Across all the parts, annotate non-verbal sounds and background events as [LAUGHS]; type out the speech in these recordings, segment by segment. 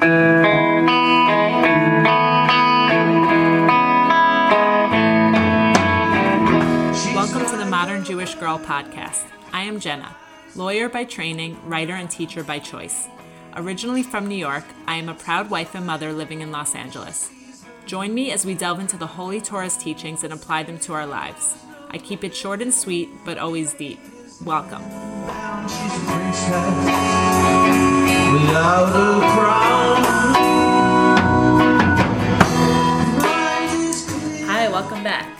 Welcome to the Modern Jewish Girl podcast. I am Jenna, lawyer by training, writer, and teacher by choice. Originally from New York, I am a proud wife and mother living in Los Angeles. Join me as we delve into the Holy Torah's teachings and apply them to our lives. I keep it short and sweet, but always deep. Welcome. Hi, welcome back.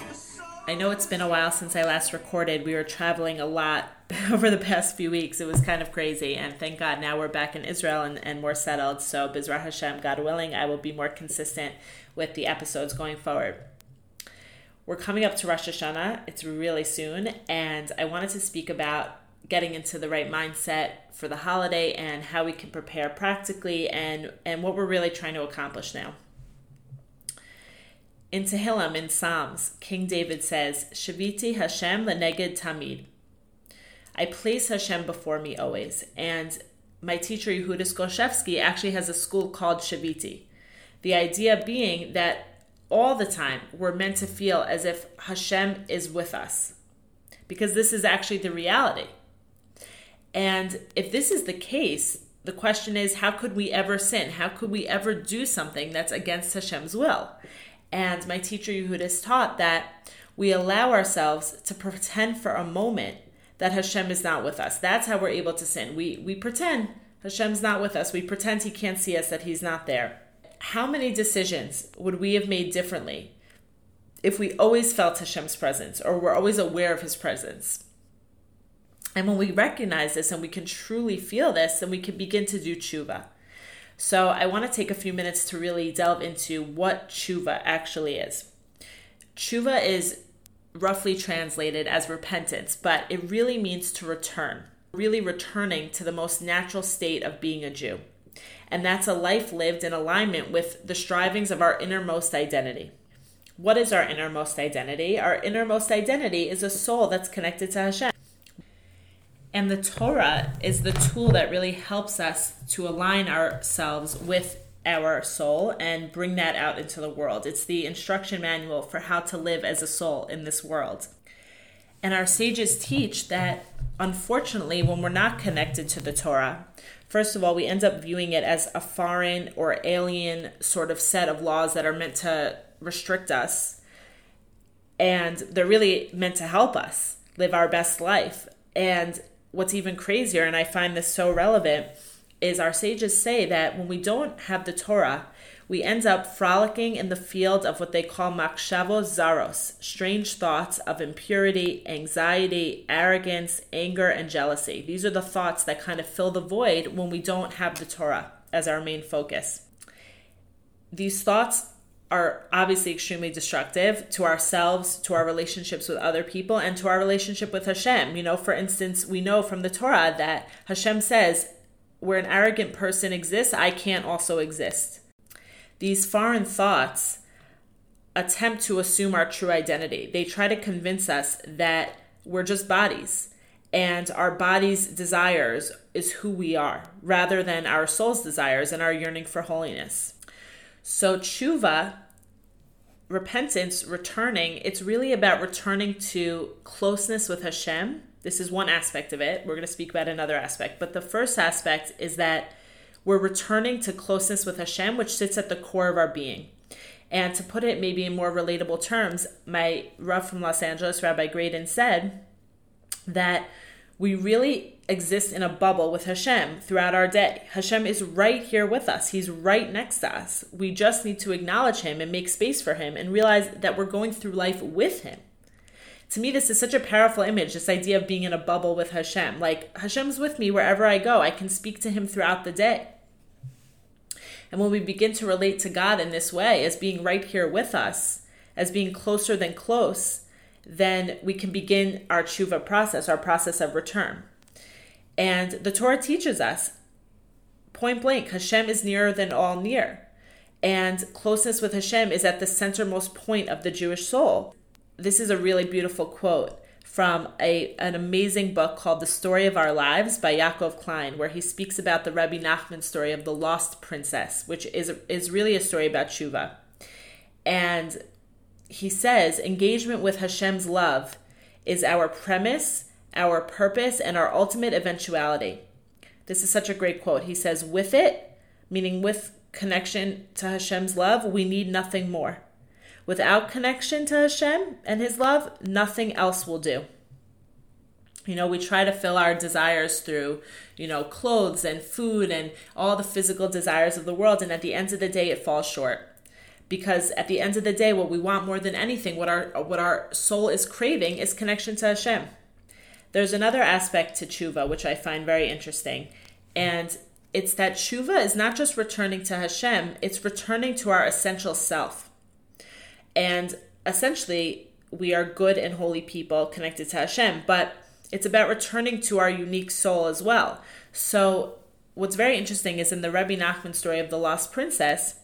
I know it's been a while since I last recorded. We were traveling a lot [LAUGHS] over the past few weeks. It was kind of crazy, and thank God now we're back in Israel and, and more settled. So, B'ezras Hashem, God willing, I will be more consistent with the episodes going forward. We're coming up to Rosh Hashanah. It's really soon, and I wanted to speak about getting into the right mindset for the holiday and how we can prepare practically and, and what we're really trying to accomplish now. In Tehillim, in Psalms, King David says, Shaviti Hashem leneged tamid. I place Hashem before me always. And my teacher, Yehudis Golshevsky, actually has a school called Shaviti. The idea being that all the time we're meant to feel as if Hashem is with us. Because this is actually the reality. And if this is the case, the question is how could we ever sin? How could we ever do something that's against Hashem's will? And my teacher Yehudis taught that we allow ourselves to pretend for a moment that Hashem is not with us. That's how we're able to sin. We we pretend Hashem's not with us. We pretend he can't see us, that he's not there. How many decisions would we have made differently if we always felt Hashem's presence or were always aware of his presence? And when we recognize this and we can truly feel this, then we can begin to do tshuva. So I want to take a few minutes to really delve into what tshuva actually is. Tshuva is roughly translated as repentance, but it really means to return, really returning to the most natural state of being a Jew. And that's a life lived in alignment with the strivings of our innermost identity. What is our innermost identity? Our innermost identity is a soul that's connected to Hashem. And the Torah is the tool that really helps us to align ourselves with our soul and bring that out into the world. It's the instruction manual for how to live as a soul in this world. And our sages teach that unfortunately, when we're not connected to the Torah, first of all, we end up viewing it as a foreign or alien sort of set of laws that are meant to restrict us. And they're really meant to help us live our best life. And what's even crazier, and I find this so relevant, is our sages say that when we don't have the Torah, we end up frolicking in the field of what they call machshavos zaros, strange thoughts of impurity, anxiety, arrogance, anger, and jealousy. These are the thoughts that kind of fill the void when we don't have the Torah as our main focus. These thoughts are obviously extremely destructive to ourselves, to our relationships with other people, and to our relationship with Hashem. You know, for instance, we know from the Torah that Hashem says, where an arrogant person exists, I can't also exist. These foreign thoughts attempt to assume our true identity. They try to convince us that we're just bodies and our body's desires is who we are rather than our soul's desires and our yearning for holiness. So, tshuva, repentance, returning, it's really about returning to closeness with Hashem. This is one aspect of it. We're going to speak about another aspect. But the first aspect is that we're returning to closeness with Hashem, which sits at the core of our being. And to put it maybe in more relatable terms, my Rav from Los Angeles, Rabbi Graydon, said that we really exist in a bubble with Hashem throughout our day. Hashem is right here with us. He's right next to us. We just need to acknowledge him and make space for him and realize that we're going through life with him. To me, this is such a powerful image, this idea of being in a bubble with Hashem. Like, Hashem's with me wherever I go. I can speak to him throughout the day. And when we begin to relate to God in this way, as being right here with us, as being closer than close, then we can begin our tshuva process, our process of return. And the Torah teaches us point blank Hashem is nearer than all near. And closeness with Hashem is at the centermost point of the Jewish soul. This is a really beautiful quote from a, an amazing book called The Story of Our Lives by Yaakov Klein, where he speaks about the Rebbe Nachman story of the lost princess, which is, is really a story about Tshuva. And he says engagement with Hashem's love is our premise, our purpose, and our ultimate eventuality. This is such a great quote. He says, with it, meaning with connection to Hashem's love, we need nothing more. Without connection to Hashem and His love, nothing else will do. You know, we try to fill our desires through, you know, clothes and food and all the physical desires of the world. And at the end of the day, it falls short. Because at the end of the day, what we want more than anything, what our what our soul is craving, is connection to Hashem. There's another aspect to tshuva which I find very interesting, and it's that tshuva is not just returning to Hashem; it's returning to our essential self. And essentially, we are good and holy people connected to Hashem, but it's about returning to our unique soul as well. So, what's very interesting is in the Rebbe Nachman story of the lost princess,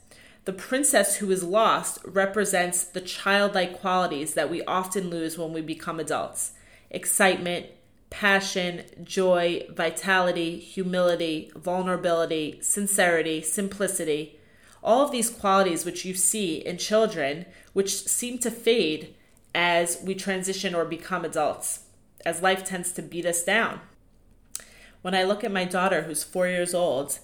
the princess who is lost represents the childlike qualities that we often lose when we become adults excitement, passion, joy, vitality, humility, vulnerability, sincerity, simplicity. All of these qualities which you see in children, which seem to fade as we transition or become adults, as life tends to beat us down. When I look at my daughter, who's four years old,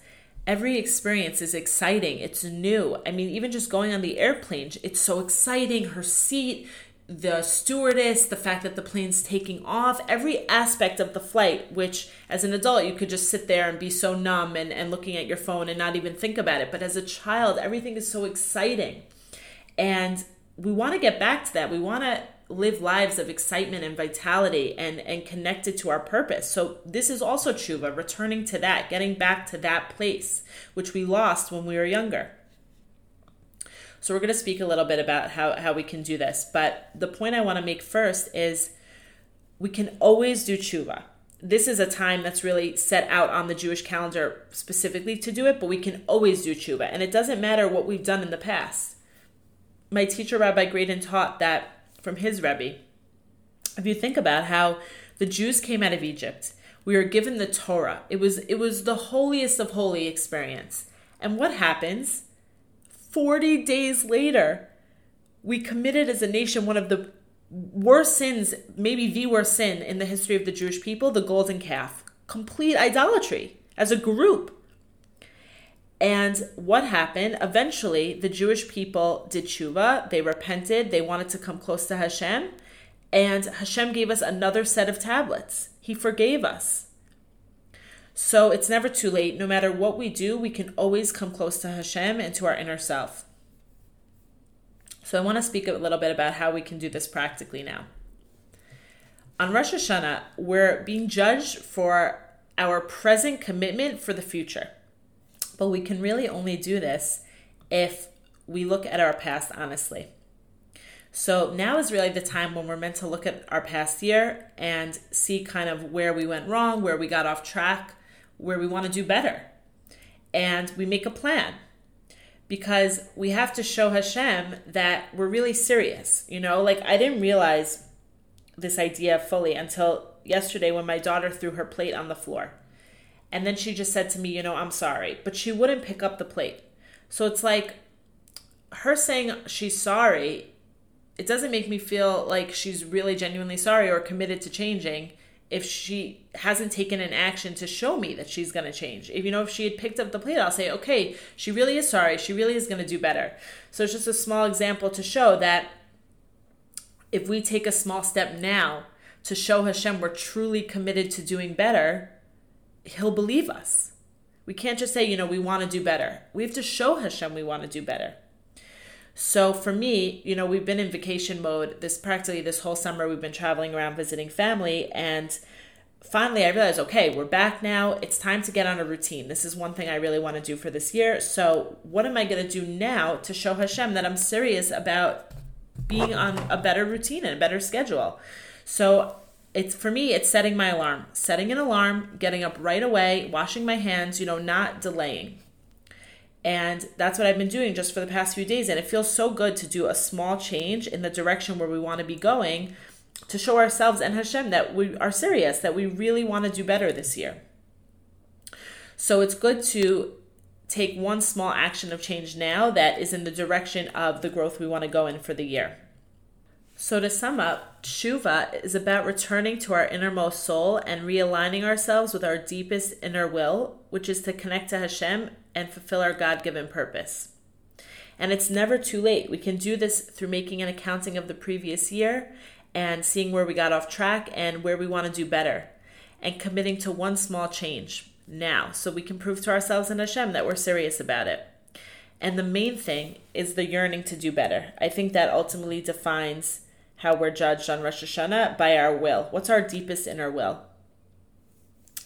every experience is exciting. It's new. I mean, even just going on the airplane, it's so exciting. Her seat, the stewardess, the fact that the plane's taking off, every aspect of the flight, which as an adult you could just sit there and be so numb and, and looking at your phone and not even think about it. But as a child, everything is so exciting. And we want to get back to that. We want to live lives of excitement and vitality and, and connected to our purpose. So this is also tshuva, returning to that, getting back to that place, which we lost when we were younger. So we're going to speak a little bit about how, how we can do this. But the point I want to make first is we can always do tshuva. This is a time that's really set out on the Jewish calendar specifically to do it, but we can always do tshuva. And it doesn't matter what we've done in the past. My teacher, Rabbi Graydon, taught that from his Rebbe. If you think about how the Jews came out of Egypt, we were given the Torah. It was it was the holiest of holy experience. And what happens? 40 days later, we committed as a nation one of the worst sins, maybe the worst sin in the history of the Jewish people, the golden calf. Complete idolatry as a group. And what happened? Eventually, the Jewish people did tshuva, they repented, they wanted to come close to Hashem, and Hashem gave us another set of tablets. He forgave us. So it's never too late. No matter what we do, we can always come close to Hashem and to our inner self. So I want to speak a little bit about how we can do this practically now. On Rosh Hashanah, we're being judged for our present commitment for the future. But we can really only do this if we look at our past honestly. So now is really the time when we're meant to look at our past year and see kind of where we went wrong, where we got off track, where we want to do better. And we make a plan because we have to show Hashem that we're really serious. You know, like I didn't realize this idea fully until yesterday when my daughter threw her plate on the floor. And then she just said to me, you know, I'm sorry. But she wouldn't pick up the plate. So it's like her saying she's sorry, it doesn't make me feel like she's really genuinely sorry or committed to changing if she hasn't taken an action to show me that she's going to change. If you know if she had picked up the plate, I'll say, "Okay, she really is sorry. She really is going to do better." So it's just a small example to show that if we take a small step now to show Hashem we're truly committed to doing better, he'll believe us. We can't just say, you know, we want to do better. We have to show Hashem we want to do better. So for me, you know, we've been in vacation mode this practically this whole summer. We've been traveling around visiting family and finally I realized, okay, we're back now. It's time to get on a routine. This is one thing I really want to do for this year. So, what am I going to do now to show Hashem that I'm serious about being on a better routine and a better schedule? So, it's for me, it's setting my alarm, setting an alarm, getting up right away, washing my hands, you know, not delaying. And that's what I've been doing just for the past few days. And it feels so good to do a small change in the direction where we want to be going to show ourselves and Hashem that we are serious, that we really want to do better this year. So it's good to take one small action of change now that is in the direction of the growth we want to go in for the year. So, to sum up, Tshuva is about returning to our innermost soul and realigning ourselves with our deepest inner will, which is to connect to Hashem and fulfill our God given purpose. And it's never too late. We can do this through making an accounting of the previous year and seeing where we got off track and where we want to do better, and committing to one small change now so we can prove to ourselves and Hashem that we're serious about it. And the main thing is the yearning to do better. I think that ultimately defines how we're judged on Rosh Hashanah by our will. What's our deepest inner will?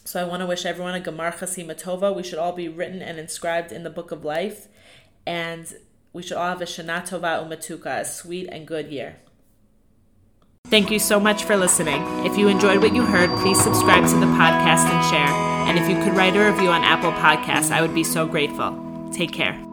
So I want to wish everyone a Gemar Chasima Tova. We should all be written and inscribed in the book of life. And we should all have a Shana Tova Umatuka, a sweet and good year. Thank you so much for listening. If you enjoyed what you heard, please subscribe to the podcast and share. And if you could write a review on Apple Podcasts, I would be so grateful. Take care.